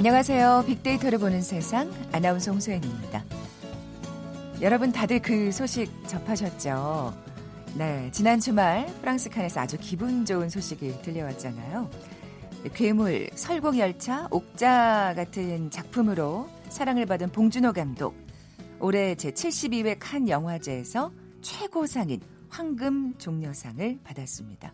안녕하세요. 빅데이터를 보는 세상 아나운서 홍소연입니다. 여러분 다들 그 소식 접하셨죠? 네, 지난 주말 프랑스 칸에서 아주 기분 좋은 소식이 들려왔잖아요. 괴물, 설국열차, 옥자 같은 작품으로 사랑을 받은 봉준호 감독. 올해 제72회 칸 영화제에서 최고상인 황금 종려상을 받았습니다.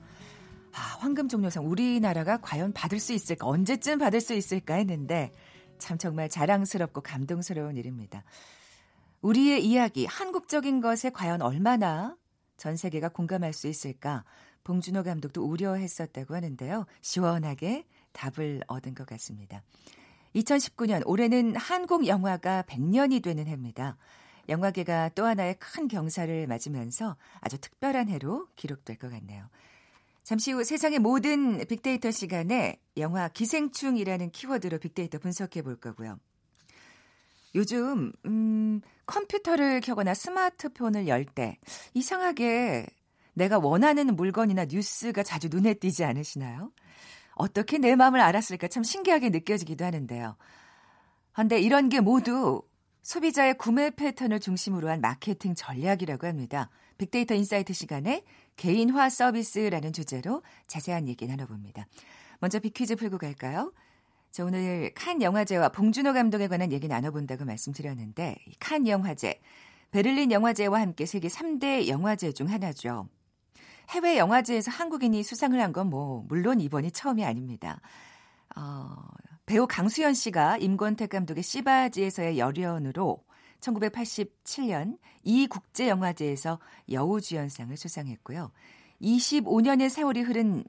아, 황금 종려상 우리나라가 과연 받을 수 있을까? 언제쯤 받을 수 있을까 했는데 참 정말 자랑스럽고 감동스러운 일입니다. 우리의 이야기, 한국적인 것에 과연 얼마나 전 세계가 공감할 수 있을까? 봉준호 감독도 우려했었다고 하는데요. 시원하게 답을 얻은 것 같습니다. 2019년 올해는 한국 영화가 100년이 되는 해입니다. 영화계가 또 하나의 큰 경사를 맞으면서 아주 특별한 해로 기록될 것 같네요. 잠시 후 세상의 모든 빅데이터 시간에 영화 기생충이라는 키워드로 빅데이터 분석해 볼 거고요. 요즘 음, 컴퓨터를 켜거나 스마트폰을 열 때 이상하게 내가 원하는 물건이나 뉴스가 자주 눈에 띄지 않으시나요? 어떻게 내 마음을 알았을까 참 신기하게 느껴지기도 하는데요. 그런데 이런 게 모두 소비자의 구매 패턴을 중심으로 한 마케팅 전략이라고 합니다. 빅데이터 insight 시간에 개인화 서비스라는 주제로 자세한 얘기 나눠봅니다. 먼저 빅퀴즈 풀고 갈까요? 자, 오늘 칸 영화제와 봉준호 감독에 관한 얘기 나눠본다고 말씀드렸는데 칸 영화제, 베를린 영화제와 함께 세계 3대 영화제 중 하나죠. 해외 영화제에서 한국인이 수상을 한 건 뭐 물론 이번이 처음이 아닙니다. 어, 배우 강수연 씨가 임권택 감독의 씨받이에서의 열연으로 1987년 이 국제영화제에서 여우주연상을 수상했고요. 25년의 세월이 흐른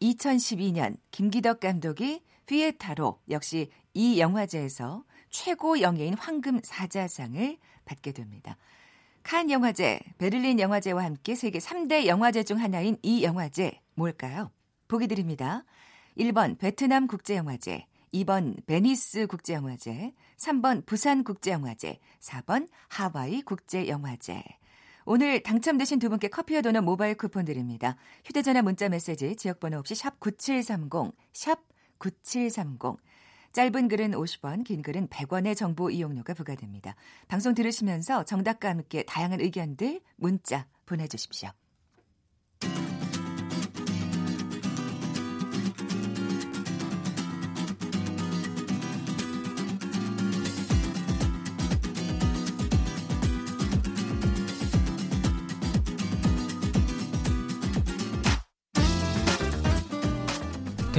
2012년 김기덕 감독이 피에타로 역시 이 영화제에서 최고 영예인 황금 사자상을 받게 됩니다. 칸 영화제, 베를린 영화제와 함께 세계 3대 영화제 중 하나인 이 영화제 뭘까요? 보기 드립니다. 1번 베트남 국제영화제, 2번 베니스 국제영화제, 3번 부산 국제영화제, 4번 하와이 국제영화제. 오늘 당첨되신 두 분께 커피와 도넛 모바일 쿠폰 드립니다. 휴대전화 문자 메시지 지역번호 없이 샵 9730, 샵 9730. 짧은 글은 50원, 긴 글은 100원의 정보 이용료가 부과됩니다. 방송 들으시면서 정답과 함께 다양한 의견들 문자 보내주십시오.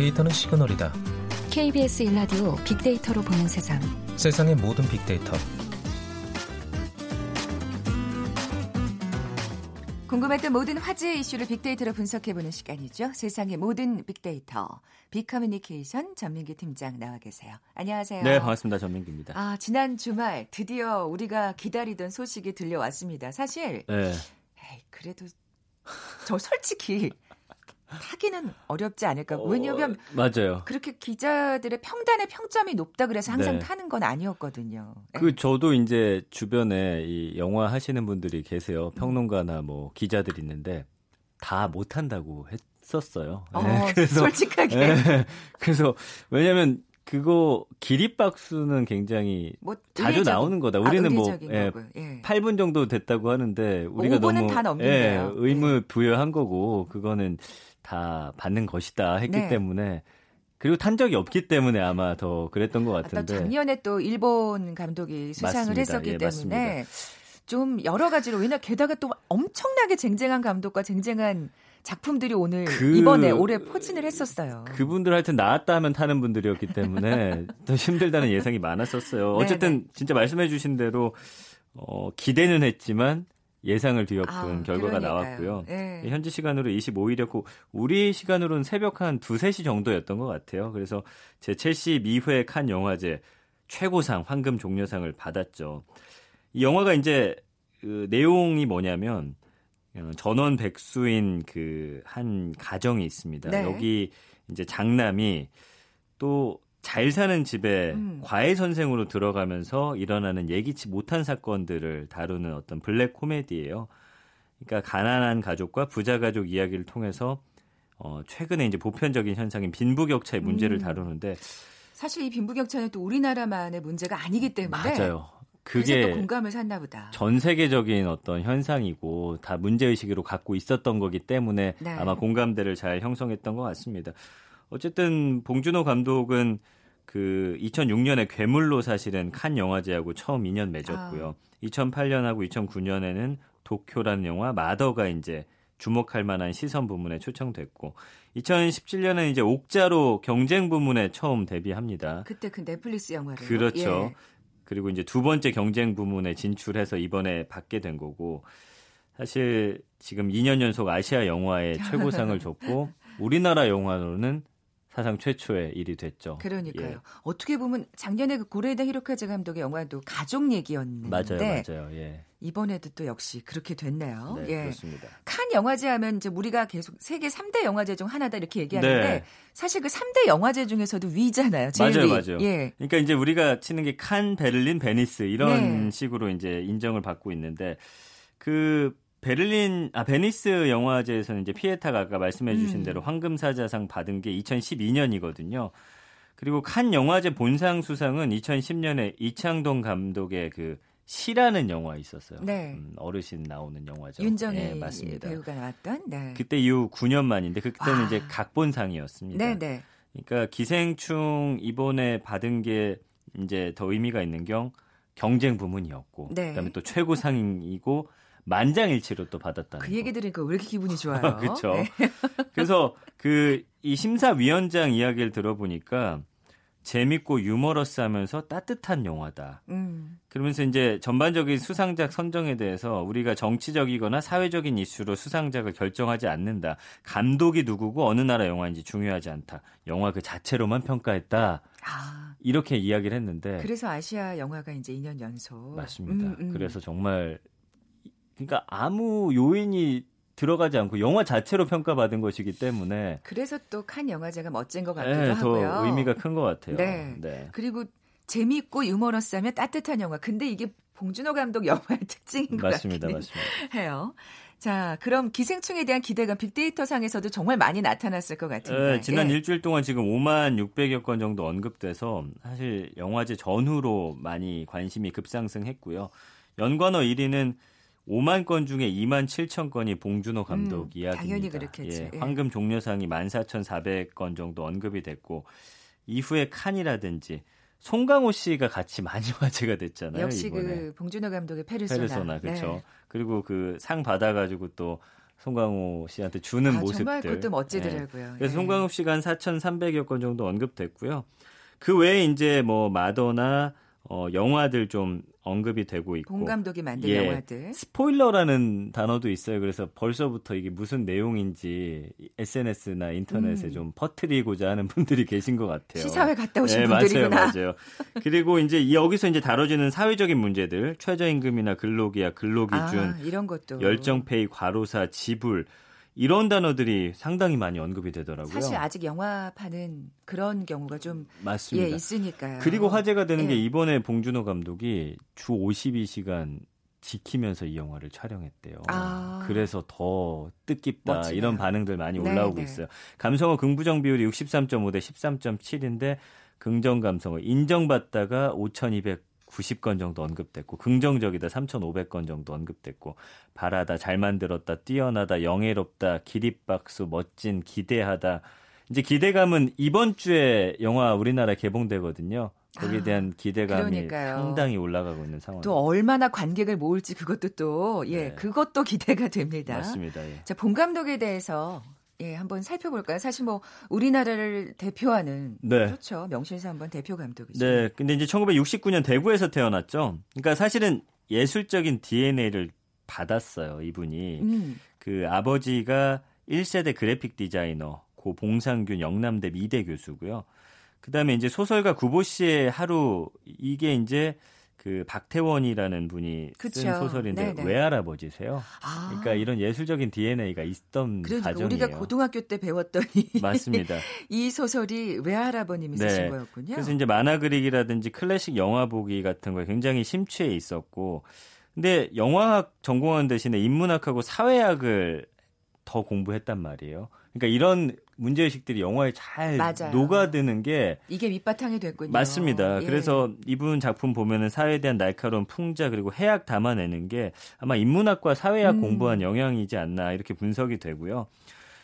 데이터는 시그널이다. KBS 일라디오 빅데이터로 보는 세상. 세상의 모든 빅데이터. 궁금했던 모든 화제 이슈를 빅데이터로 분석해보는 시간이죠. 세상의 모든 빅데이터. 빅커뮤니케이션 전민기 팀장 나와 계세요. 안녕하세요. 네, 반갑습니다. 전민기입니다. 아, 지난 주말 드디어 우리가 기다리던 소식이 들려왔습니다. 사실, 네. 에이, 그래도 저 솔직히 타기는 어렵지 않을까. 어, 왜냐하면 맞아요. 그렇게 기자들의 평단의 평점이 높다 그래서 항상 네. 타는 건 아니었거든요. 네. 그 저도 이제 주변에 이 영화 하시는 분들이 계세요. 평론가나 뭐 기자들 있는데 다 못한다고 했었어요. 어, 네. 그래서 솔직하게. 네. 그래서 왜냐하면 그거 기립박수는 굉장히 뭐 자주 의례적, 나오는 거다. 아, 우리는 아, 뭐 예, 예. 8분 정도 됐다고 하는데 우리가 너무 예, 의무 부여한 거고 그거는 다 받는 것이다 했기 네. 때문에 그리고 탄 적이 없기 때문에 아마 더 그랬던 것 같은데. 아, 작년에 또 일본 감독이 수상을 맞습니다. 했었기 예, 때문에 맞습니다. 좀 여러 가지로 왜냐 게다가 또 엄청나게 쟁쟁한 감독과 쟁쟁한 작품들이 오늘 그, 이번에 올해 포진을 했었어요. 그분들 하여튼 나왔다 하면 타는 분들이었기 때문에 더 힘들다는 예상이 많았었어요. 네, 어쨌든 네네. 진짜 말씀해 주신 대로 어, 기대는 했지만 예상을 뒤엎은 아, 결과가 그러니까요. 나왔고요. 네. 현지 시간으로 25일이었고 우리 시간으로는 새벽 한 2, 3시 정도였던 것 같아요. 그래서 제 72회 칸 영화제 최고상 황금 종려상을 받았죠. 이 영화가 이제 그 내용이 뭐냐면 어, 전원 백수인 그 한 가정이 있습니다. 네. 여기 이제 장남이 또 잘 사는 집에 음. 과외 선생으로 들어가면서 일어나는 예기치 못한 사건들을 다루는 어떤 블랙 코미디예요. 그러니까 가난한 가족과 부자 가족 이야기를 통해서 어 최근에 이제 보편적인 현상인 빈부격차의 문제를 음. 다루는데 사실 이 빈부격차는 또 우리나라만의 문제가 아니기 때문에 맞아요. 그게 또 공감을 샀나 보다. 전 세계적인 어떤 현상이고 다 문제 의식으로 갖고 있었던 거기 때문에 네. 아마 공감대를 잘 형성했던 것 같습니다. 어쨌든 봉준호 감독은 그 2006년에 괴물로 사실은 칸 영화제하고 처음 인연 맺었고요. 아. 2008년하고 2009년에는 도쿄라는 영화 마더가 이제 주목할 만한 시선 부문에 초청됐고 2017년에는 이제 옥자로 경쟁 부문에 처음 데뷔합니다. 그때 그 넷플릭스 영화를 그렇죠. 예. 그리고 이제 두 번째 경쟁 부문에 진출해서 이번에 받게 된 거고 사실 지금 2년 연속 아시아 영화의 최고상을 줬고 우리나라 영화로는 사상 최초의 일이 됐죠. 그러니까요. 예. 어떻게 보면 작년에 그 고레다 히로카즈 감독의 영화도 가족 얘기였는데 맞아요, 맞아요. 예. 이번에도 또 역시 그렇게 됐네요. 네, 예. 그렇습니다. 칸 영화제 하면 이제 우리가 계속 세계 3대 영화제 중 하나다 이렇게 얘기하는데 네. 사실 그 3대 영화제 중에서도 위잖아요. 제일 맞아요, 위. 맞아요. 예. 그러니까 이제 우리가 치는 게 칸, 베를린, 베니스 이런 네. 식으로 이제 인정을 받고 있는데 그 베를린 아 베니스 영화제에서는 이제 피에타가 아까 말씀해 주신 음. 대로 황금사자상 받은 게 2012년이거든요. 그리고 칸 영화제 본상 수상은 2010년에 이창동 감독의 그 시라는 영화 있었어요. 네. 음, 어르신 나오는 영화죠. 윤정희 네, 맞습니다. 배우가 나왔던. 네. 그때 이후 9년 만인데 그때는 와. 이제 각본상이었습니다. 네, 네. 그러니까 기생충 이번에 받은 게 이제 더 의미가 있는 경 경쟁 부문이었고 네. 그다음에 또 최고상이고 만장일치로 또 받았다는 그 얘기 들으니까 왜 이렇게 기분이 좋아요? 그렇죠. 네. 그래서 그 이 심사위원장 이야기를 들어보니까 재밌고 유머러스하면서 따뜻한 영화다. 음. 그러면서 이제 전반적인 수상작 선정에 대해서 우리가 정치적이거나 사회적인 이슈로 수상작을 결정하지 않는다. 감독이 누구고 어느 나라 영화인지 중요하지 않다. 영화 그 자체로만 평가했다. 아. 이렇게 이야기를 했는데 그래서 아시아 영화가 이제 2년 연속 맞습니다. 음, 음. 그래서 정말 그러니까 아무 요인이 들어가지 않고 영화 자체로 평가받은 것이기 때문에 그래서 또 칸 영화제가 멋진 것 같기도 네, 하고요. 더 의미가 큰 것 같아요. 네. 네. 그리고 재미있고 유머러스하며 따뜻한 영화. 근데 이게 봉준호 감독 영화의 특징인 것 맞습니다, 같긴 맞습니다. 해요. 자, 그럼 기생충에 대한 기대감 빅데이터 상에서도 정말 많이 나타났을 것 같은데. 네, 지난 예. 일주일 동안 지금 5만 600여 건 정도 언급돼서 사실 영화제 전후로 많이 관심이 급상승했고요. 연관어 1위는 5만 건 중에 2만 7천 건이 봉준호 감독 음, 이야기입니다. 당연히 그렇겠지. 예, 황금 종려상이 14,400건 정도 언급이 됐고 이후에 칸이라든지 송강호 씨가 같이 많이 화제가 됐잖아요. 역시 이번에. 그 봉준호 감독의 페르소나. 페르소나 그렇죠. 네. 그리고 그 상 받아가지고 또 송강호 씨한테 주는 아, 모습들. 정말 그것도 멋지더라고요. 네. 그래서 네. 송강호 씨가 한 4,300여 건 정도 언급됐고요. 그 외에 이제 뭐 마더나 어, 영화들 좀 언급이 되고 있고 본 감독이 만든 예, 영화들 스포일러라는 단어도 있어요. 그래서 벌써부터 이게 무슨 내용인지 SNS나 인터넷에 음. 좀 퍼뜨리고자 하는 분들이 계신 것 같아요. 시사회 갔다 오신 네, 분들이구나. 맞아요, 맞아요. 그리고 이제 여기서 이제 다뤄지는 사회적인 문제들, 최저임금이나 근로기약, 근로기준, 아, 이런 것도 열정페이, 과로사, 지불 이런 단어들이 상당히 많이 언급이 되더라고요. 사실 아직 영화판은 그런 경우가 좀 맞습니다. 예, 있으니까요. 그리고 화제가 되는 예. 게 이번에 봉준호 감독이 주 52시간 지키면서 이 영화를 촬영했대요. 아. 그래서 더 뜻깊다 멋지네요. 이런 반응들 많이 네, 올라오고 네. 있어요. 감성어 긍부정 비율이 63.5 대 13.7인데 긍정 감성어 인정받다가 5,200 90건 정도 언급됐고 긍정적이다 3,500건 정도 언급됐고 바라다 잘 만들었다 뛰어나다 영예롭다 기립박수 멋진 기대하다 이제 기대감은 이번 주에 영화 우리나라 개봉되거든요. 거기에 아, 대한 기대감이 아, 상당히 올라가고 있는 상황. 또 얼마나 관객을 모을지 그것도 또 예, 네. 그것도 기대가 됩니다. 맞습니다. 예. 자, 본 감독에 대해서 예, 한번 살펴볼까요? 사실 뭐 우리나라를 대표하는 네. 그렇죠. 명실사 한번 대표 감독이죠. 네. 근데 이제 1969년 대구에서 태어났죠. 그러니까 사실은 예술적인 DNA를 받았어요, 이분이. 음. 그 아버지가 1세대 그래픽 디자이너 고 봉상균 영남대 미대 교수고요. 그다음에 이제 소설가 구보 씨의 하루 이게 이제 그 박태원이라는 분이 그쵸. 쓴 소설인데 네네. 외할아버지세요. 아. 그러니까 이런 예술적인 DNA가 있던 그러니까 가정이에요. 우리가 고등학교 때 배웠더니 맞습니다. 이 소설이 외할아버님이 네. 쓰신 거였군요. 그래서 이제 만화 그리기라든지 클래식 영화 보기 같은 거에 굉장히 심취해 있었고 근데 영화학 전공한 대신에 인문학하고 사회학을 더 공부했단 말이에요. 그러니까 이런 문제의식들이 영화에 잘 맞아요. 녹아드는 게 이게 밑바탕이 됐군요. 맞습니다. 예. 그래서 이분 작품 보면은 사회에 대한 날카로운 풍자 그리고 해악 담아내는 게 아마 인문학과 사회학 음. 공부한 영향이지 않나 이렇게 분석이 되고요.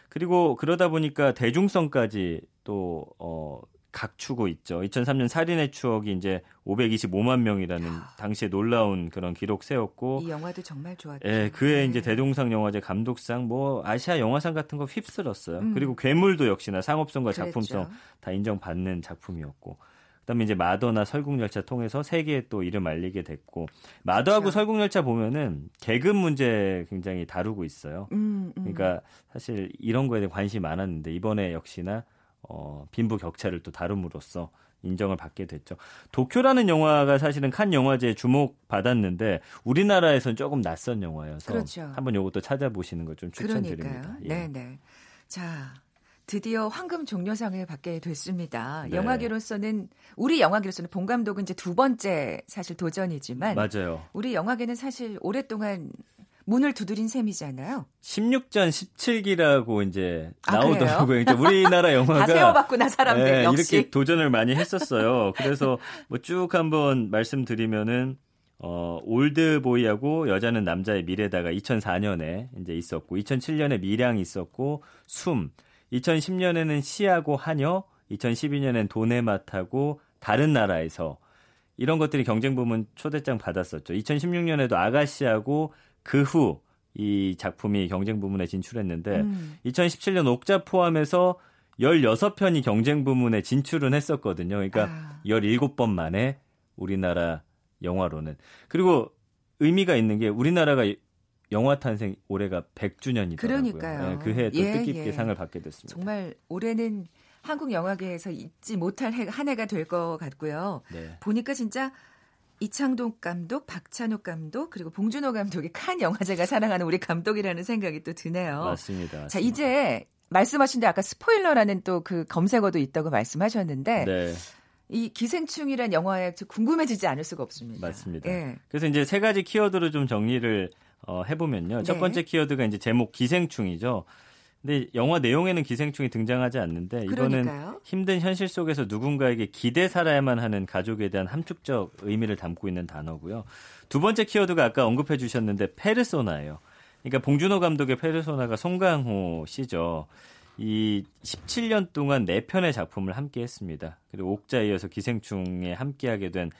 그리고 그러다 보니까 대중성까지 또 어, 각추고 있죠. 2003년 살인의 추억이 이제 525만 명이라는 당시에 놀라운 그런 기록 세웠고 이 영화도 정말 좋았죠. 예, 그해 네. 이제 대동상 영화제 감독상, 뭐 아시아 영화상 같은 거 휩쓸었어요. 음. 그리고 괴물도 역시나 상업성과 그랬죠. 작품성 다 인정받는 작품이었고. 그다음에 이제 마더나 설국열차 통해서 세계에 또 이름 알리게 됐고 마더하고 그렇죠. 설국열차 보면은 계급 문제 굉장히 다루고 있어요. 음, 음. 그러니까 사실 이런 거에 대해 관심이 많았는데 이번에 역시나 어, 빈부 격차를 또 다룸으로써 인정을 받게 됐죠. 도쿄라는 영화가 사실은 칸 영화제에 주목받았는데 우리나라에선 조금 낯선 영화여서 그렇죠. 한번 요것도 찾아보시는 걸 좀 추천드립니다. 예. 네, 네. 자, 드디어 황금 종려상을 받게 됐습니다. 네. 영화계로서는 우리 영화계로서는 본 감독은 이제 두 번째 사실 도전이지만 맞아요. 우리 영화계는 사실 오랫동안 문을 두드린 셈이잖아요. 16전 17기라고 이제 아, 나오더라고요. 그러니까 우리나라 영화가 다 세워봤구나 사람들 예, 역시. 이렇게 도전을 많이 했었어요. 그래서 뭐 쭉 한번 말씀드리면은 어, 올드보이하고 여자는 남자의 미래다가 2004년에 이제 있었고 2007년에 미량이 있었고 숨 2010년에는 시하고 하녀 2012년엔 도네맛하고 다른 나라에서 이런 것들이 경쟁 부문 초대장 받았었죠. 2016년에도 아가씨하고 그 후 이 작품이 경쟁 부문에 진출했는데 음. 2017년 옥자 포함해서 16편이 경쟁 부문에 진출은 했었거든요. 그러니까 아. 17번 만에 우리나라 영화로는. 그리고 의미가 있는 게 우리나라가 영화 탄생 올해가 100주년이더라고요. 그러니까요. 그해 또 예, 뜻깊게 예. 상을 받게 됐습니다. 정말 올해는 한국 영화계에서 잊지 못할 해- 한 해가 될 것 같고요. 네. 보니까 진짜 이창동 감독, 박찬욱 감독, 그리고 봉준호 감독이 칸 영화제가 사랑하는 우리 감독이라는 생각이 또 드네요. 맞습니다. 자, 이제 말씀하신 데 아까 스포일러라는 또 그 검색어도 있다고 말씀하셨는데 네, 이 기생충이란 영화에 좀 궁금해지지 않을 수가 없습니다. 맞습니다. 예. 그래서 이제 세 가지 키워드로 좀 정리를 어, 해보면요. 첫 네. 번째 키워드가 이제 제목 기생충이죠. 근데 영화 내용에는 기생충이 등장하지 않는데 이거는 그러니까요. 힘든 현실 속에서 누군가에게 기대 살아야만 하는 가족에 대한 함축적 의미를 담고 있는 단어고요. 두 번째 키워드가 아까 언급해 주셨는데 페르소나예요. 그러니까 봉준호 감독의 페르소나가 송강호 씨죠. 이 17년 동안 네 편의 작품을 함께 했습니다. 그리고 옥자에 이어서 기생충에 함께하게 된그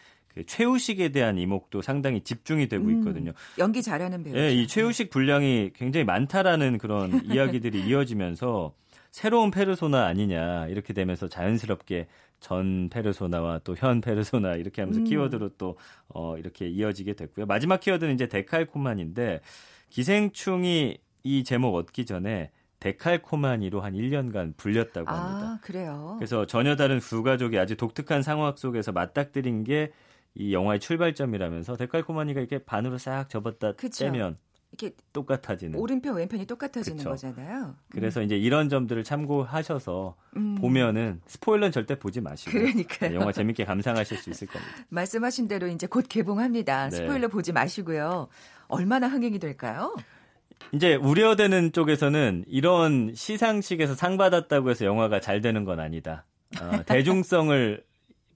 최우식에 대한 이목도 상당히 집중이 되고 음, 있거든요. 연기 잘하는 배우. 예, 이 최우식 분량이 굉장히 많다라는 그런 이야기들이 이어지면서 새로운 페르소나 아니냐 이렇게 되면서 자연스럽게 전 페르소나와 또 현 페르소나 이렇게 하면서 음. 키워드로 또 어, 이렇게 이어지게 됐고요. 마지막 키워드는 이제 데칼코만인데 기생충이 이 제목 얻기 전에 데칼코마니로 한 1년간 불렸다고 합니다. 아, 그래요. 그래서 전혀 다른 두 가족이 아주 독특한 상황 속에서 맞닥뜨린 게 이 영화의 출발점이라면서 데칼코마니가 이렇게 반으로 싹 접었다 그쵸. 떼면 이렇게 똑같아지는. 오른편 왼편이 똑같아지는 그쵸. 거잖아요. 그래서 이제 이런 점들을 참고하셔서 음. 보면은 스포일러는 절대 보지 마시고 그러니까요. 영화 재밌게 감상하실 수 있을 겁니다. 말씀하신 대로 이제 곧 개봉합니다. 네. 스포일러 보지 마시고요. 얼마나 흥행이 될까요? 이제 우려되는 쪽에서는 이런 시상식에서 상 받았다고 해서 영화가 잘 되는 건 아니다. 어, 대중성을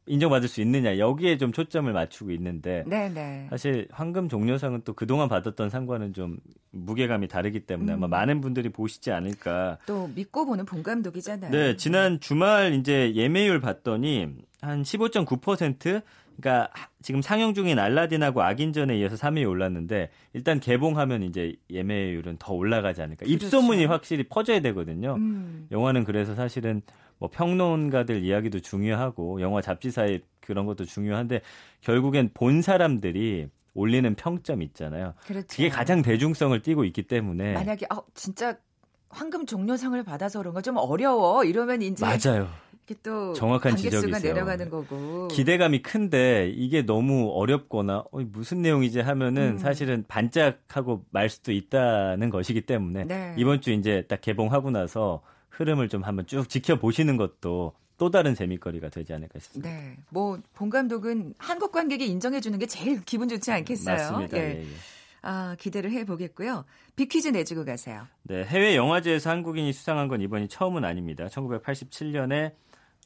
인정받을 수 있느냐 여기에 좀 초점을 맞추고 있는데 네, 네. 사실 황금 종려상은 또 그동안 받았던 상과는 좀 무게감이 다르기 때문에 아마 음. 많은 분들이 보시지 않을까. 또 믿고 보는 본 감독이잖아요. 네, 지난 주말 이제 예매율 봤더니 한 15.9% 그러니까 하- 지금 상영 중인 알라딘하고 악인전에 이어서 3위에 올랐는데 일단 개봉하면 이제 예매율은 더 올라가지 않을까. 그렇죠. 입소문이 확실히 퍼져야 되거든요. 음, 영화는 그래서 사실은 뭐 평론가들 이야기도 중요하고 영화 잡지사의 그런 것도 중요한데 결국엔 본 사람들이 올리는 평점 있잖아요. 그렇죠. 그게 가장 대중성을 띠고 있기 때문에 만약에 아, 진짜 황금 종려상을 받아서 그런가 좀 어려워 이러면 이제 맞아요. 이렇게 또 정확한 지적이세요. 내려가는 거고. 기대감이 큰데 이게 너무 어렵거나 어, 무슨 내용이지 하면은 음. 사실은 반짝하고 말 수도 있다는 것이기 때문에 네. 이번 주 이제 딱 개봉하고 나서 흐름을 좀 한번 쭉 지켜보시는 것도 또 다른 재미거리가 되지 않을까 싶습니다. 네, 뭐 본 감독은 한국 관객이 인정해 주는 게 제일 기분 좋지 않겠어요? 맞습니다. 예. 예, 예. 아, 기대를 해보겠고요. 비퀴즈 내주고 가세요. 네, 해외 영화제에서 한국인이 수상한 건 이번이 처음은 아닙니다. 1987년에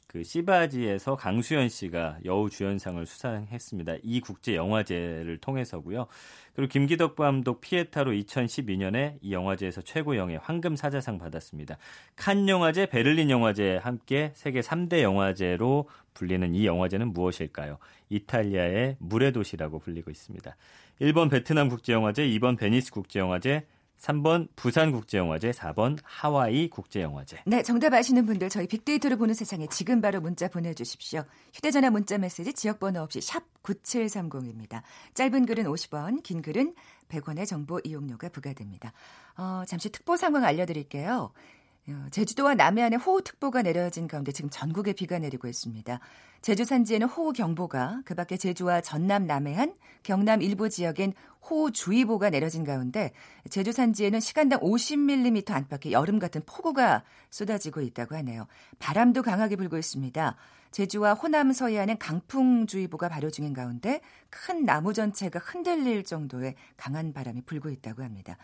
그 시바지에서 강수연 씨가 여우 주연상을 수상했습니다. 이 국제 영화제를 통해서고요. 그리고 김기덕 감독 피에타로 2012년에 이 영화제에서 최고영예 황금 사자상 받았습니다. 칸 영화제, 베를린 영화제 함께 세계 3대 영화제로 불리는 이 영화제는 무엇일까요? 이탈리아의 물의 도시라고 불리고 있습니다. 1번 베트남 국제 영화제, 2번 베니스 국제 영화제, 3번 부산국제영화제, 4번 하와이 국제영화제. 네, 정답 아시는 분들 저희 빅데이터를 보는 세상에 지금 바로 문자 보내주십시오. 휴대전화 문자 메시지 지역번호 없이 샵 9730입니다. 짧은 글은 50원, 긴 글은 100원의 정보 이용료가 부과됩니다. 어, 잠시 특보 상황 알려드릴게요. 어, 제주도와 남해안에 호우특보가 내려진 가운데 지금 전국에 비가 내리고 있습니다. 제주 산지에는 호우경보가, 그 밖에 제주와 전남 남해안, 경남 일부 지역엔 호우주의보가 내려진 가운데 제주 산지에는 시간당 50mm 안팎의 여름 같은 폭우가 쏟아지고 있다고 하네요. 바람도 강하게 불고 있습니다. 제주와 호남 서해안은 강풍주의보가 발효 중인 가운데 큰 나무 전체가 흔들릴 정도의 강한 바람이 불고 있다고 합니다.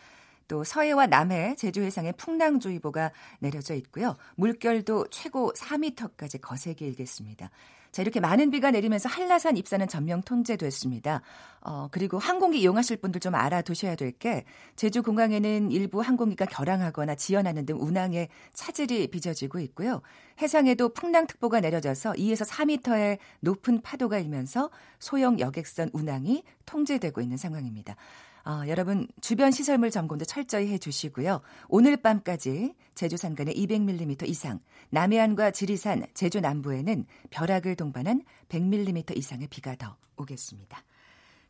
또 서해와 남해, 제주 해상에 풍랑주의보가 내려져 있고요. 물결도 최고 4m까지 거세게 일겠습니다. 자, 이렇게 많은 비가 내리면서 한라산 입사는 전면 통제됐습니다. 어, 그리고 항공기 이용하실 분들 좀 알아두셔야 될 게 제주 공항에는 일부 항공기가 결항하거나 지연하는 등 운항에 차질이 빚어지고 있고요. 해상에도 풍랑특보가 내려져서 2에서 4m의 높은 파도가 일면서 소형 여객선 운항이 통제되고 있는 상황입니다. 어, 여러분 주변 시설물 점검도 철저히 해주시고요. 오늘 밤까지 제주 산간에 200mm 이상, 남해안과 지리산, 제주 남부에는 벼락을 동반한 100mm 이상의 비가 더 오겠습니다.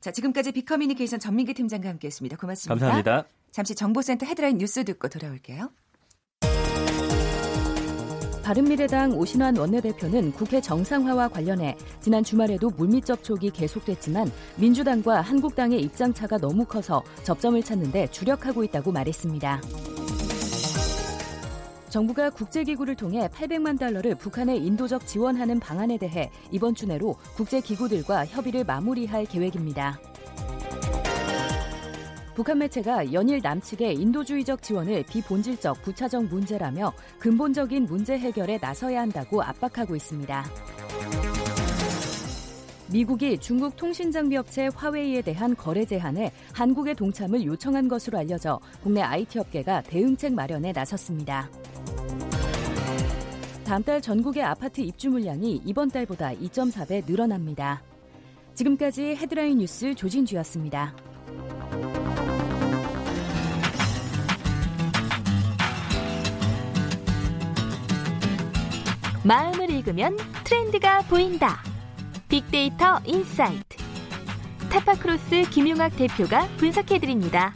자, 지금까지 비커뮤니케이션 전민기 팀장과 함께했습니다. 고맙습니다. 감사합니다. 잠시 정보센터 헤드라인 뉴스 듣고 돌아올게요. 바른미래당 오신환 원내대표는 국회 정상화와 관련해 지난 주말에도 물밑 접촉이 계속됐지만 민주당과 한국당의 입장차가 너무 커서 접점을 찾는데 주력하고 있다고 말했습니다. 정부가 국제기구를 통해 800만 달러를 북한에 인도적 지원하는 방안에 대해 이번 주 내로 국제기구들과 협의를 마무리할 계획입니다. 북한 매체가 연일 남측의 인도주의적 지원을 비본질적 부차적 문제라며 근본적인 문제 해결에 나서야 한다고 압박하고 있습니다. 미국이 중국 통신장비 업체 화웨이에 대한 거래 제한에 한국의 동참을 요청한 것으로 알려져 국내 IT 업계가 대응책 마련에 나섰습니다. 다음 달 전국의 아파트 입주 물량이 이번 달보다 2.4배 늘어납니다. 지금까지 헤드라인 뉴스 조진주였습니다. 마음을 읽으면 트렌드가 보인다. 빅데이터 insight. 타파크로스 김용학 대표가 분석해드립니다.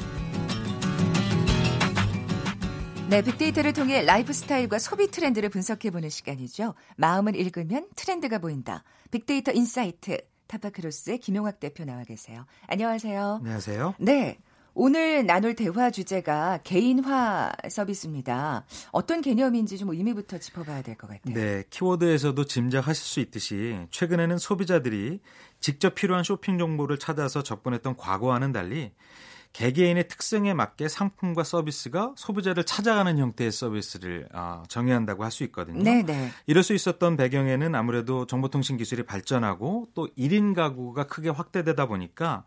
네, 빅데이터를 통해 라이프 스타일과 소비 트렌드를 분석해보는 시간이죠. 마음을 읽으면 트렌드가 보인다. 빅데이터 insight. 타파크로스의 김용학 대표 나와 계세요. 안녕하세요. 안녕하세요. 네. 오늘 나눌 대화 주제가 개인화 서비스입니다. 어떤 개념인지 좀 의미부터 짚어봐야 될 것 같아요. 네, 키워드에서도 짐작하실 수 있듯이 최근에는 소비자들이 직접 필요한 쇼핑 정보를 찾아서 접근했던 과거와는 달리 개개인의 특성에 맞게 상품과 서비스가 소비자를 찾아가는 형태의 서비스를 어, 정의한다고 할 수 있거든요. 네네. 이럴 수 있었던 배경에는 아무래도 정보통신 기술이 발전하고 또 1인 가구가 크게 확대되다 보니까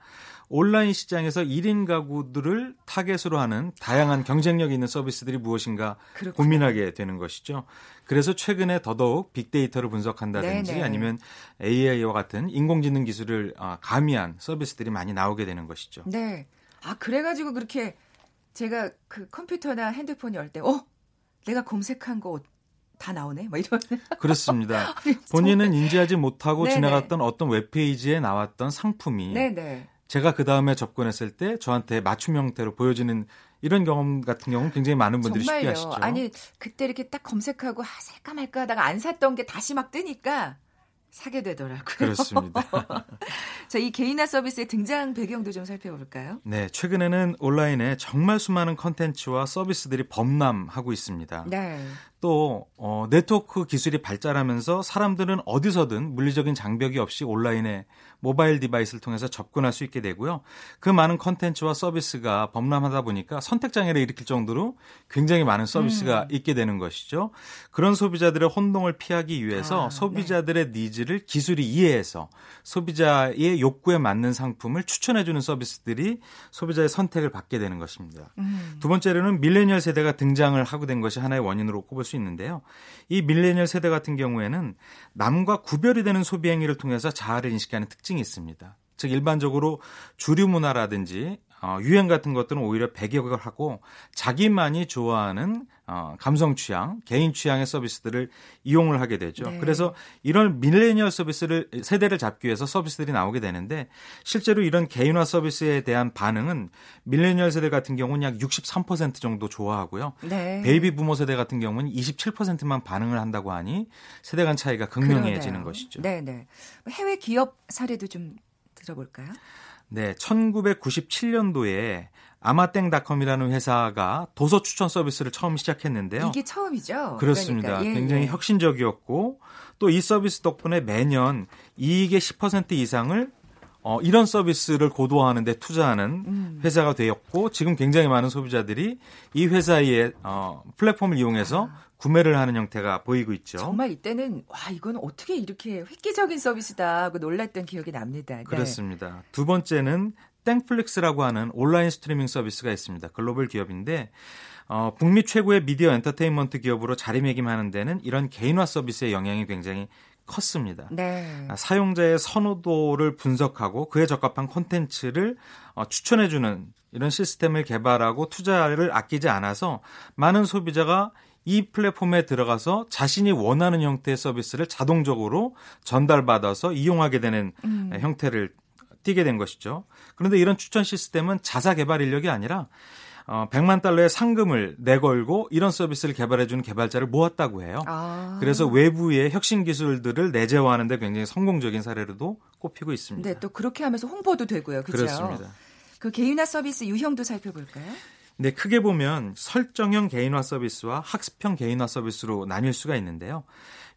온라인 시장에서 1인 가구들을 타겟으로 하는 다양한 경쟁력 있는 서비스들이 무엇인가 그렇구나. 고민하게 되는 것이죠. 그래서 최근에 더더욱 빅데이터를 분석한다든지 네네. 아니면 AI와 같은 인공지능 기술을 아, 가미한 서비스들이 많이 나오게 되는 것이죠. 네. 아, 그래가지고 그렇게 제가 그 컴퓨터나 핸드폰이 열 때, 어? 내가 검색한 거다 나오네? 뭐 이런. 그렇습니다. 본인은 인지하지 못하고 네네. 지나갔던 어떤 웹페이지에 나왔던 상품이 네네. 제가 그 다음에 접근했을 때 저한테 맞춤 형태로 보여지는 이런 경험 같은 경우는 굉장히 많은 분들이 정말요. 쉽게 하시죠. 아니 그때 이렇게 딱 검색하고 아, 살까 말까 하다가 안 샀던 게 다시 막 뜨니까 사게 되더라고요. 그렇습니다. 자, 이 개인화 서비스의 등장 배경도 좀 살펴볼까요? 네, 최근에는 온라인에 정말 수많은 컨텐츠와 서비스들이 범람하고 있습니다. 네. 또 어, 네트워크 기술이 발달하면서 사람들은 어디서든 물리적인 장벽이 없이 온라인에 모바일 device를 통해서 접근할 수 있게 되고요. 그 많은 컨텐츠와 서비스가 범람하다 보니까 선택 장애를 일으킬 정도로 굉장히 많은 서비스가 음. 있게 되는 것이죠. 그런 소비자들의 혼동을 피하기 위해서 아, 소비자들의 네. needs를 기술이 이해해서 소비자의 욕구에 맞는 상품을 추천해 주는 서비스들이 소비자의 선택을 받게 되는 것입니다. 음. 두 번째로는 밀레니얼 세대가 등장을 하고 된 것이 하나의 원인으로 꼽을 수 있는데요. 이 밀레니얼 세대 같은 경우에는 남과 구별이 되는 소비 행위를 통해서 자아를 인식하는 특징 이 있습니다. 즉 일반적으로 주류 문화라든지 어, 유행 같은 것들은 오히려 배격을 하고 자기만이 좋아하는 어, 감성 취향, 개인 취향의 서비스들을 이용을 하게 되죠. 네. 그래서 이런 밀레니얼 서비스를 세대를 잡기 위해서 서비스들이 나오게 되는데 실제로 이런 개인화 서비스에 대한 반응은 밀레니얼 세대 같은 경우는 약 63% 정도 좋아하고요. 네. 베이비 부머 세대 같은 경우는 27%만 반응을 한다고 하니 세대 간 차이가 극명해지는 것이죠. 네, 네. 해외 기업 사례도 좀 들어볼까요? 네, 1997년도에 아마땡닷컴이라는 회사가 도서 추천 서비스를 처음 시작했는데요. 이게 처음이죠. 그렇습니다. 그러니까, 예, 굉장히 예. 혁신적이었고 또 이 서비스 덕분에 매년 이익의 10% 이상을 어, 이런 서비스를 고도화하는데 투자하는 음. 회사가 되었고 지금 굉장히 많은 소비자들이 이 회사의 어, 플랫폼을 이용해서 아. 구매를 하는 형태가 보이고 있죠. 정말 이때는 와 이건 어떻게 이렇게 획기적인 서비스다 하고 놀랐던 기억이 납니다. 네. 그렇습니다. 두 번째는 땡플릭스라고 하는 온라인 스트리밍 서비스가 있습니다. 글로벌 기업인데 어, 북미 최고의 미디어 엔터테인먼트 기업으로 자리매김하는 데는 이런 개인화 서비스의 영향이 굉장히 컸습니다. 네. 아, 사용자의 선호도를 분석하고 그에 적합한 콘텐츠를 어, 추천해주는 이런 시스템을 개발하고 투자를 아끼지 않아서 많은 소비자가 이 플랫폼에 들어가서 자신이 원하는 형태의 서비스를 자동적으로 전달받아서 이용하게 되는 음. 형태를 띄게 된 것이죠. 그런데 이런 추천 시스템은 자사 개발 인력이 아니라 어, 100만 달러의 상금을 내걸고 이런 서비스를 개발해주는 개발자를 모았다고 해요. 아. 그래서 외부의 혁신 기술들을 내재화하는데 굉장히 성공적인 사례로도 꼽히고 있습니다. 네, 또 그렇게 하면서 홍보도 되고요. 그렇죠? 그렇습니다. 그 개인화 서비스 유형도 살펴볼까요? 네, 크게 보면 설정형 개인화 서비스와 학습형 개인화 서비스로 나뉠 수가 있는데요.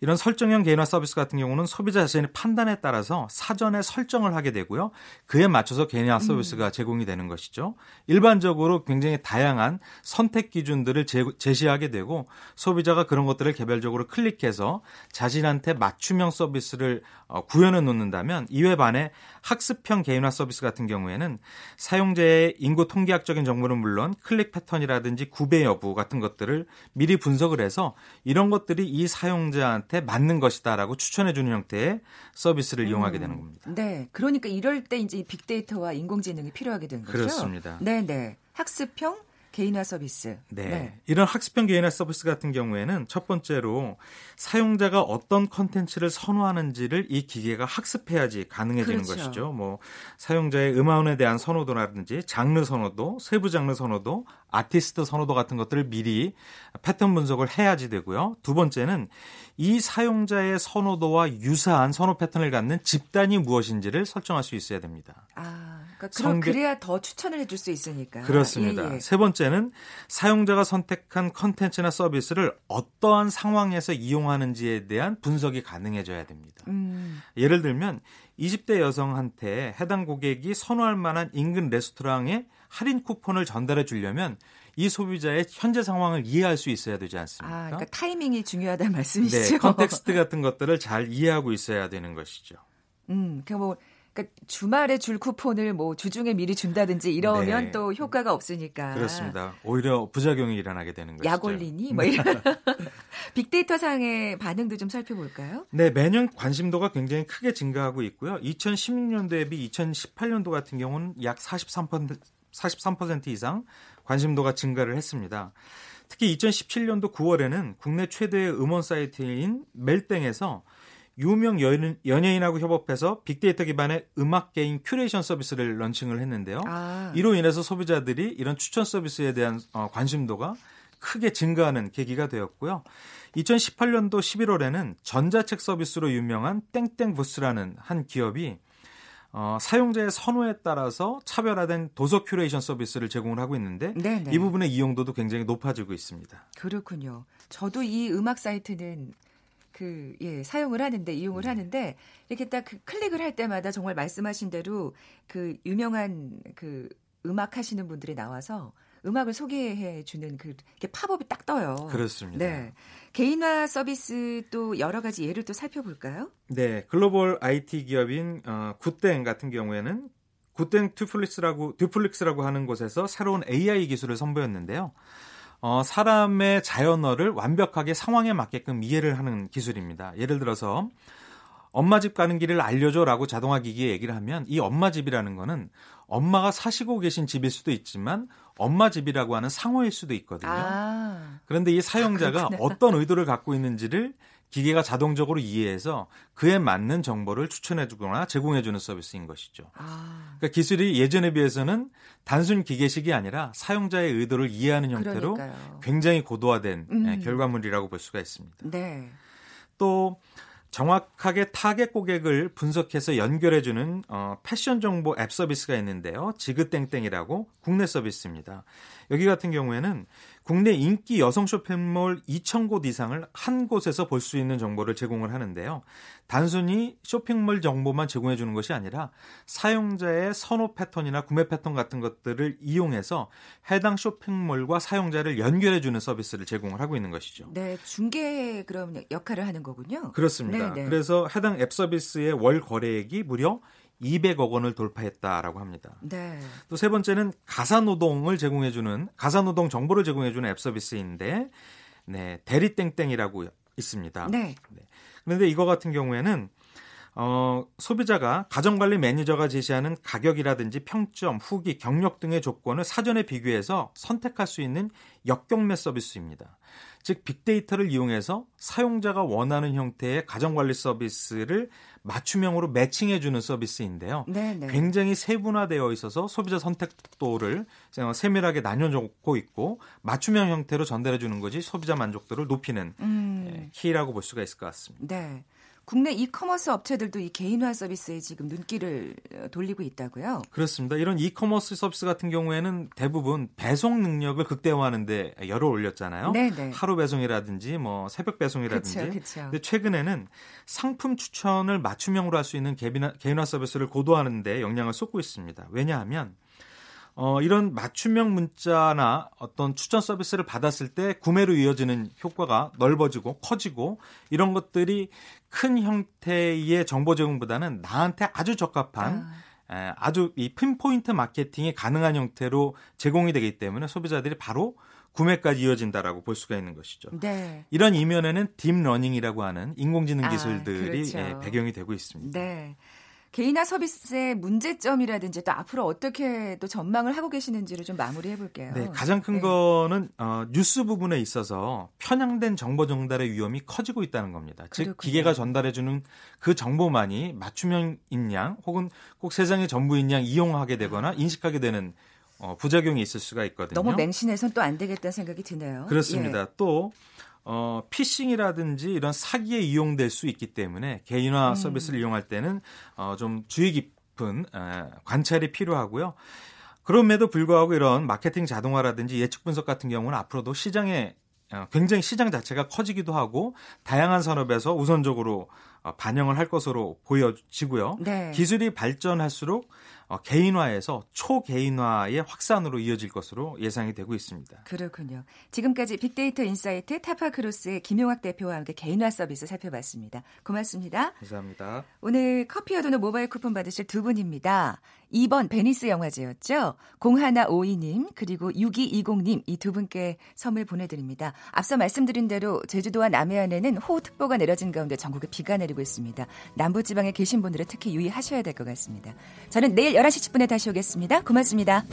이런 설정형 개인화 서비스 같은 경우는 소비자 자신의 판단에 따라서 사전에 설정을 하게 되고요. 그에 맞춰서 개인화 음. 서비스가 음. 제공이 되는 것이죠. 일반적으로 굉장히 다양한 선택 기준들을 제, 제시하게 되고 소비자가 그런 것들을 개별적으로 클릭해서 자신한테 맞춤형 서비스를 어, 구현해 놓는다면 이외 반에 학습형 개인화 서비스 같은 경우에는 사용자의 인구 통계학적인 정보는 물론 클릭 패턴이라든지 구매 여부 같은 것들을 미리 분석을 해서 이런 것들이 이 사용자한테 맞는 것이다라고 추천해 주는 형태의 서비스를 음. 이용하게 되는 겁니다. 네. 그러니까 이럴 때 이제 빅데이터와 인공지능이 필요하게 되는 거죠. 그렇습니다. 네, 네. 학습형 개인화 서비스. 네. 네. 이런 학습형 개인화 서비스 같은 경우에는 첫 번째로 사용자가 어떤 컨텐츠를 선호하는지를 이 기계가 학습해야지 가능해지는 그렇죠. 것이죠. 뭐 사용자의 음원에 대한 선호도라든지 장르 선호도, 세부 장르 선호도, 아티스트 선호도 같은 것들을 미리 패턴 분석을 해야지 되고요. 두 번째는 이 사용자의 선호도와 유사한 선호 패턴을 갖는 집단이 무엇인지를 설정할 수 있어야 됩니다. 아, 그러니까 성별... 그래야 더 추천을 해줄 수 있으니까. 그렇습니다. 예, 예. 세 번째는 사용자가 선택한 컨텐츠나 서비스를 어떠한 상황에서 이용하는지에 대한 분석이 가능해져야 됩니다. 음. 예를 들면 20대 여성한테 해당 고객이 선호할 만한 인근 레스토랑에 할인 쿠폰을 전달해 주려면 이 소비자의 현재 상황을 이해할 수 있어야 되지 않습니까? 아, 그러니까 타이밍이 중요하다는 말씀이시죠. 네, context 같은 것들을 잘 이해하고 있어야 되는 것이죠. 음, 그 뭐 그러니까 그러니까 주말에 줄 쿠폰을 뭐 주중에 미리 준다든지 이러면 네. 또 효과가 없으니까. 그렇습니다. 오히려 부작용이 일어나게 되는 거죠. 약 올리니? 뭐 이런. 빅데이터 상의 반응도 좀 살펴볼까요? 네, 매년 관심도가 굉장히 크게 증가하고 있고요. 2016년도에 대비 2018년도 같은 경우는 약 43%, 43% 이상 관심도가 증가를 했습니다. 특히 2017년도 9월에는 국내 최대의 음원 사이트인 멜땡에서 유명 연예인하고 협업해서 빅데이터 기반의 음악 게임 큐레이션 서비스를 런칭을 했는데요. 아. 이로 인해서 소비자들이 이런 추천 서비스에 대한 어, 관심도가 크게 증가하는 계기가 되었고요. 2018년도 11월에는 전자책 서비스로 유명한 땡땡북스라는 한 기업이 어, 사용자의 선호에 따라서 차별화된 도서 큐레이션 서비스를 제공을 하고 있는데 네네. 이 부분의 이용도도 굉장히 높아지고 있습니다. 그렇군요. 저도 이 음악 사이트는 그, 예, 사용을 하는데, 이용을 네. 하는데, 이렇게 딱 그 클릭을 할 때마다 정말 말씀하신 대로 그 유명한 그 음악 하시는 분들이 나와서 음악을 소개해 주는 그 팝업이 딱 떠요. 그렇습니다. 네. 개인화 서비스 또 여러 가지 예를 또 살펴볼까요? 네. 글로벌 IT 기업인 어, 구땡 같은 경우에는 구땡 듀플렉스라고 듀플렉스라고 하는 곳에서 새로운 AI 기술을 선보였는데요. 어, 사람의 자연어를 완벽하게 상황에 맞게끔 이해를 하는 기술입니다. 예를 들어서 엄마 집 가는 길을 알려줘라고 자동화 기기에 얘기를 하면 이 엄마 집이라는 거는 엄마가 사시고 계신 집일 수도 있지만 엄마 집이라고 하는 상호일 수도 있거든요. 아. 그런데 이 사용자가 아, 어떤 의도를 갖고 있는지를 기계가 자동적으로 이해해서 그에 맞는 정보를 추천해주거나 제공해주는 서비스인 것이죠. 아. 그러니까 기술이 예전에 비해서는 단순 기계식이 아니라 사용자의 의도를 이해하는 형태로 그러니까요. 굉장히 고도화된 음. 예, 결과물이라고 볼 수가 있습니다. 네. 또 정확하게 타겟 고객을 분석해서 연결해주는 어, 패션 정보 앱 서비스가 있는데요. 지그땡땡이라고 국내 서비스입니다. 여기 같은 경우에는 국내 인기 여성 쇼핑몰 2,000곳 이상을 한 곳에서 볼 수 있는 정보를 제공을 하는데요. 단순히 쇼핑몰 정보만 제공해 주는 것이 아니라 사용자의 선호 패턴이나 구매 패턴 같은 것들을 이용해서 해당 쇼핑몰과 사용자를 연결해 주는 서비스를 제공을 하고 있는 것이죠. 네, 중개 그럼 역할을 하는 거군요. 그렇습니다. 네네. 네. 그래서 해당 앱 서비스의 월 거래액이 무려 200억 원을 돌파했다라고 합니다. 네. 또 세 번째는 가사 노동을 제공해주는 가사 노동 정보를 제공해주는 앱 서비스인데, 네 대리땡땡이라고 있습니다. 네. 네. 그런데 이거 같은 경우에는 어, 소비자가 가정관리 매니저가 제시하는 가격이라든지 평점, 후기, 경력 등의 조건을 사전에 비교해서 선택할 수 있는 역경매 서비스입니다. 즉 빅데이터를 이용해서 사용자가 원하는 형태의 가정관리 서비스를 맞춤형으로 매칭해 주는 서비스인데요. 네네. 굉장히 세분화되어 있어서 소비자 선택도를 세밀하게 나눠놓고 있고 맞춤형 형태로 전달해 주는 것이 소비자 만족도를 높이는 음. 예, key라고 볼 수가 있을 것 같습니다. 네. 국내 이커머스 업체들도 이 개인화 서비스에 지금 눈길을 어, 돌리고 있다고요? 그렇습니다. 이런 이커머스 서비스 같은 경우에는 대부분 배송 능력을 극대화하는데 열을 올렸잖아요. 네네. 하루 배송이라든지 뭐 새벽 배송이라든지. 그쵸, 그쵸. 근데 최근에는 상품 추천을 맞춤형으로 할 수 있는 개인화, 개인화 서비스를 고도화하는데 역량을 쏟고 있습니다. 왜냐하면 어, 이런 맞춤형 문자나 어떤 추천 서비스를 받았을 때 구매로 이어지는 효과가 넓어지고 커지고 이런 것들이 큰 형태의 정보 제공보다는 나한테 아주 적합한 아. 에, 아주 이 pinpoint 마케팅이 가능한 형태로 제공이 되기 때문에 소비자들이 바로 구매까지 이어진다라고 볼 수가 있는 것이죠. 네. 이런 이면에는 딥러닝이라고 하는 인공지능 아, 기술들이 아, 그렇죠. 예, 배경이 되고 있습니다. 네. 개인화 서비스의 문제점이라든지 또 앞으로 어떻게 또 전망을 하고 계시는지를 좀 마무리해 볼게요. 네, 가장 큰 네. 거는 어, 뉴스 부분에 있어서 편향된 정보 전달의 위험이 커지고 있다는 겁니다. 그렇군요. 즉 기계가 전달해 주는 그 정보만이 맞춤형 인 양 혹은 꼭 세상의 전부 인 양 이용하게 되거나 인식하게 되는 어, 부작용이 있을 수가 있거든요. 너무 맹신해서는 또안 되겠다는 생각이 드네요. 그렇습니다. 예. 또 어, 피싱이라든지 이런 사기에 이용될 수 있기 때문에 개인화 음. 서비스를 이용할 때는 어, 좀 주의 깊은 에, 관찰이 필요하고요. 그럼에도 불구하고 이런 마케팅 자동화라든지 예측 분석 같은 경우는 앞으로도 시장에 어, 굉장히 시장 자체가 커지기도 하고 다양한 산업에서 우선적으로 어, 반영을 할 것으로 보여지고요. 네. 기술이 발전할수록 어, 개인화에서 초개인화의 확산으로 이어질 것으로 예상이 되고 있습니다. 그렇군요. 지금까지 빅데이터 인사이트 타파크로스의 김용학 대표와 함께 개인화 서비스 살펴봤습니다. 고맙습니다. 감사합니다. 오늘 커피와 도넛 모바일 쿠폰 받으실 두 분입니다. 2번 베니스 영화제였죠. 0152님 그리고 6220님 이 두 분께 선물 보내드립니다. 앞서 말씀드린 대로 제주도와 남해안에는 호우특보가 내려진 가운데 전국에 비가 내 리고 있습니다. 남부지방에 계신 분들은 특히 유의하셔야 될 것 같습니다. 저는 내일 11시 10분에 다시 오겠습니다. 고맙습니다.